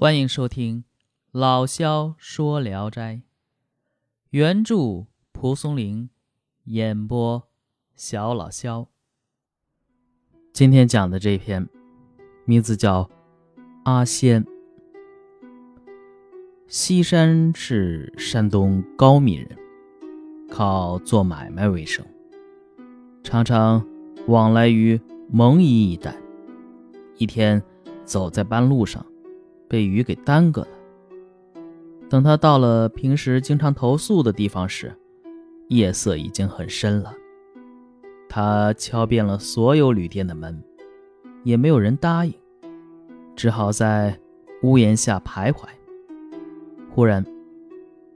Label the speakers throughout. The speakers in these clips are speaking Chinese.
Speaker 1: 欢迎收听《老萧说聊斋》，原著蒲松龄，演播小老萧。今天讲的这篇名字叫《阿仙》。西山是山东高密人，靠做买卖为生，常常往来于蒙邑一带。一天，走在半路上。被雨给耽搁了。等他到了平时经常投宿的地方时，夜色已经很深了。他敲遍了所有旅店的门，也没有人答应，只好在屋檐下徘徊。忽然，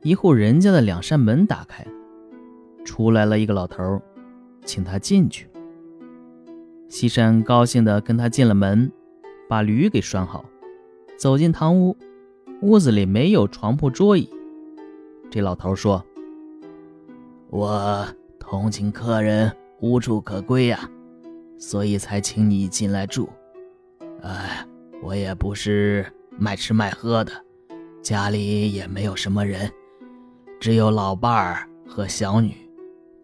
Speaker 1: 一户人家的两扇门打开，出来了一个老头，请他进去。西山高兴地跟他进了门，把驴给拴好。走进堂屋，屋子里没有床铺桌椅。这老头说：“
Speaker 2: 我同情客人无处可归呀，所以才请你进来住。哎，我也不是卖吃卖喝的，家里也没有什么人，只有老伴儿和小女，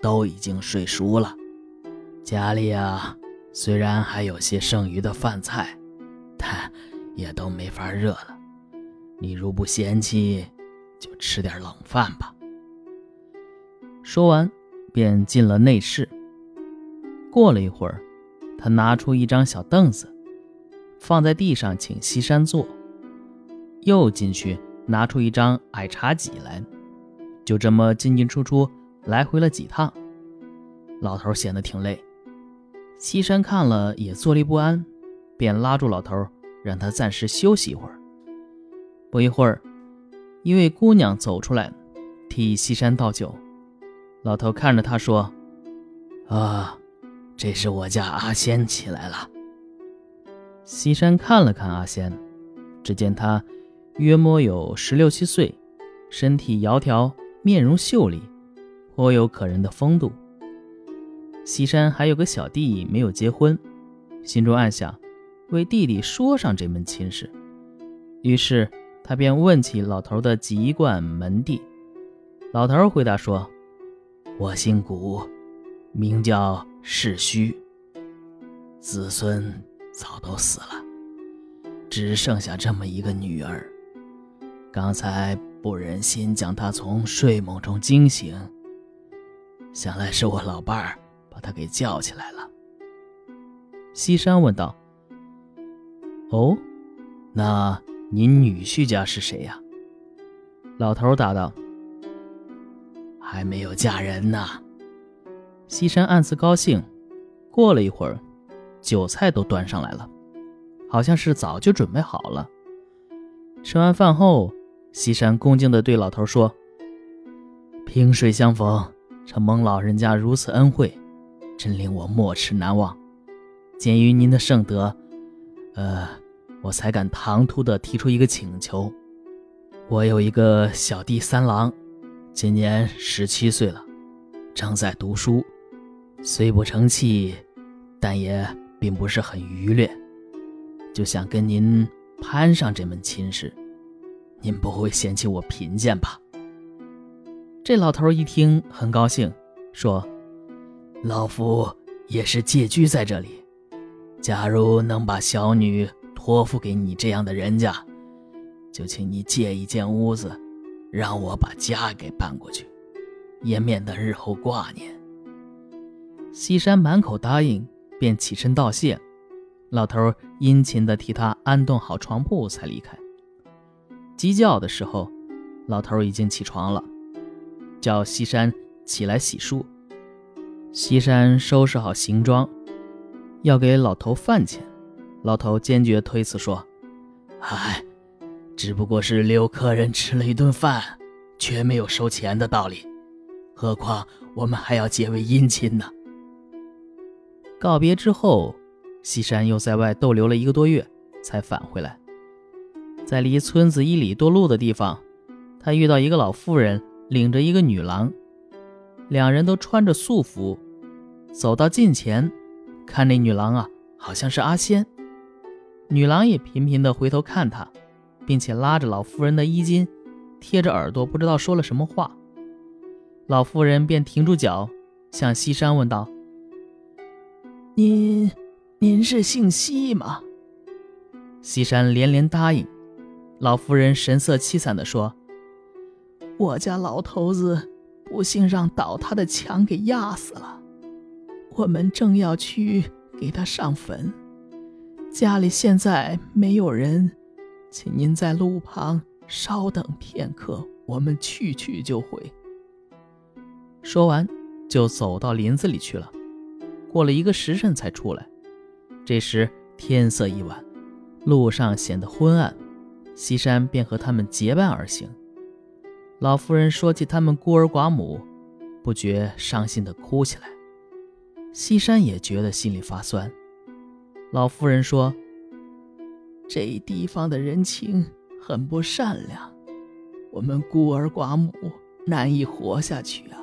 Speaker 2: 都已经睡熟了。家里啊，虽然还有些剩余的饭菜，但……”也都没法热了，你如不嫌弃，就吃点冷饭吧。
Speaker 1: 说完，便进了内室。过了一会儿，他拿出一张小凳子，放在地上，请西山坐。又进去拿出一张矮茶几来，就这么进进出出，来回了几趟。老头显得挺累，西山看了也坐立不安，便拉住老头。让他暂时休息一会儿。不一会儿，一位姑娘走出来，替西山倒酒。老头看着他说：“
Speaker 2: 啊，这是我家阿仙起来了。”
Speaker 1: 西山看了看阿仙，只见他约摸有十六七岁，身体窈窕，面容秀丽，颇有可人的风度。西山还有个小弟没有结婚，心中暗想。为弟弟说上这门亲事，于是他便问起老头的籍贯门第。老头回答说：“
Speaker 2: 我姓古，名叫世虚，子孙早都死了，只剩下这么一个女儿。刚才不忍心将她从睡梦中惊醒，想来是我老伴儿把她给叫起来了。”
Speaker 1: 西山问道。哦，那您女婿家是谁呀？老头答道：“
Speaker 2: 还没有嫁人呢。”
Speaker 1: 西山暗自高兴。过了一会儿，酒菜都端上来了，好像是早就准备好了。吃完饭后，西山恭敬地对老头说：“萍水相逢，承蒙老人家如此恩惠，真令我没齿难忘。鉴于您的圣德。”呃，我才敢唐突的提出一个请求。我有一个小弟三郎，今年十七岁了，正在读书，虽不成器，但也并不是很愚劣，就想跟您攀上这门亲事。您不会嫌弃我贫贱吧？这老头一听很高兴，说：“
Speaker 2: 老夫也是借居在这里。”假如能把小女托付给你这样的人家，就请你借一间屋子，让我把家给搬过去，也免得日后挂念。
Speaker 1: 西山满口答应，便起身道谢。老头殷勤地替他安顿好床铺，才离开。鸡叫的时候，老头已经起床了，叫西山起来洗漱。西山收拾好行装。要给老头饭钱，老头坚决推辞说：“
Speaker 2: 哎，只不过是留客人吃了一顿饭，绝没有收钱的道理。何况我们还要结为姻亲呢。”
Speaker 1: 告别之后，西山又在外逗留了一个多月，才返回来。在离村子一里多路的地方，他遇到一个老妇人，领着一个女郎，两人都穿着素服，走到近前。看那女郎啊，好像是阿仙。女郎也频频的回头看他，并且拉着老妇人的衣襟，贴着耳朵，不知道说了什么话。老妇人便停住脚，向西山问道：“
Speaker 3: 您，您是姓西吗？”
Speaker 1: 西山连连答应。老妇人神色凄惨地说：“
Speaker 3: 我家老头子不幸让倒塌的墙给压死了，我们正要去给他上坟。家里现在没有人，请您在路旁稍等片刻，我们去去就回。”
Speaker 1: 说完，就走到林子里去了。过了一个时辰才出来。这时天色已晚，路上显得昏暗。西山便和他们结伴而行。老妇人说起他们孤儿寡母，不觉伤心地哭起来。西山也觉得心里发酸。老妇人说：“
Speaker 3: 这地方的人情很不善良，我们孤儿寡母难以活下去啊。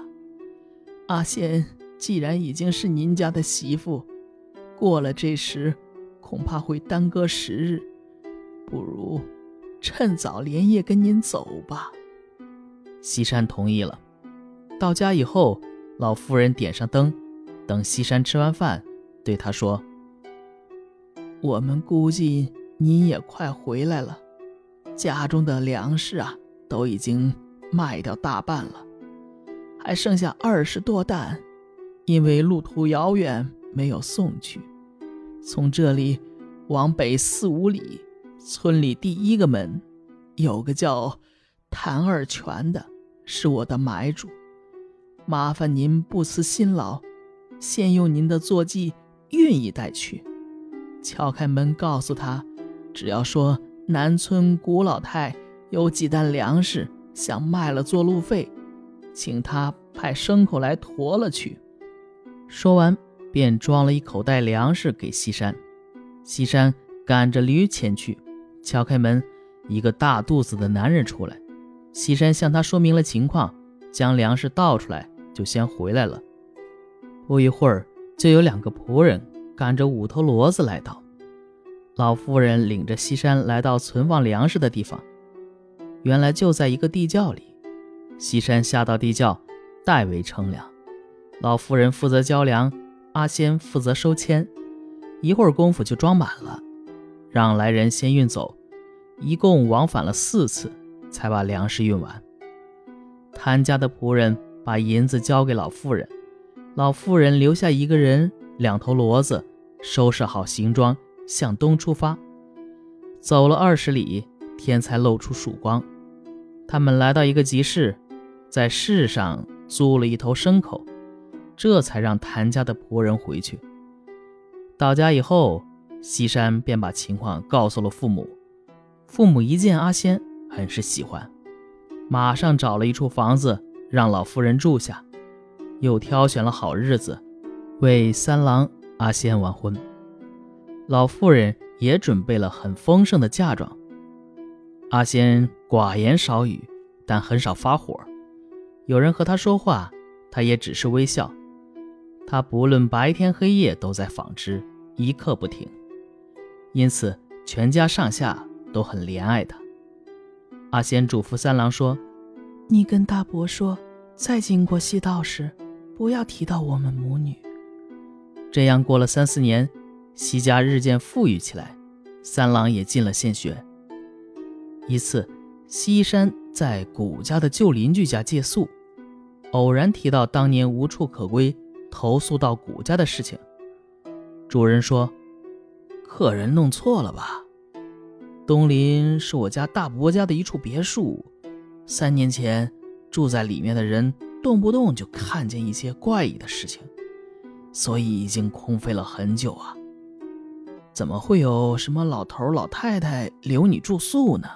Speaker 3: 阿仙既然已经是您家的媳妇，过了这时，恐怕会耽搁时日，不如……”趁早连夜跟您走吧。
Speaker 1: 西山同意了。到家以后，老妇人点上灯，等西山吃完饭，对他说：“
Speaker 3: 我们估计您也快回来了，家中的粮食啊都已经卖掉大半了，还剩下二十多担，因为路途遥远没有送去。从这里往北四五里。”村里第一个门，有个叫谭二全的，是我的买主。麻烦您不辞辛劳，先用您的坐骑运一袋去。敲开门，告诉他，只要说南村古老太有几担粮食，想卖了做路费，请他派牲口来驮了去。
Speaker 1: 说完，便装了一口袋粮食给西山。西山赶着驴前去。敲开门，一个大肚子的男人出来。西山向他说明了情况，将粮食倒出来，就先回来了。不一会儿，就有两个仆人赶着五头骡子来到。老妇人领着西山来到存放粮食的地方，原来就在一个地窖里。西山下到地窖，代为称粮。老妇人负责交粮，阿仙负责收签。一会儿功夫就装满了。让来人先运走，一共往返了四次，才把粮食运完。谭家的仆人把银子交给老妇人，老妇人留下一个人、两头骡子，收拾好行装，向东出发。走了二十里，天才露出曙光。他们来到一个集市，在市上租了一头牲口，这才让谭家的仆人回去。到家以后。西山便把情况告诉了父母，父母一见阿仙，很是喜欢，马上找了一处房子让老夫人住下，又挑选了好日子，为三郎阿仙完婚。老妇人也准备了很丰盛的嫁妆。阿仙寡言少语，但很少发火，有人和他说话，他也只是微笑。他不论白天黑夜都在纺织，一刻不停。因此，全家上下都很怜爱他。阿仙嘱咐三郎说：“
Speaker 3: 你跟大伯说，再经过西道时，不要提到我们母女。”
Speaker 1: 这样过了三四年，西家日渐富裕起来，三郎也进了县学。一次，西山在古家的旧邻居家借宿，偶然提到当年无处可归，投宿到古家的事情。主人说。客人弄错了吧？东林是我家大伯家的一处别墅，三年前住在里面的人动不动就看见一些怪异的事情，所以已经空飞了很久啊。怎么会有什么老头老太太留你住宿呢？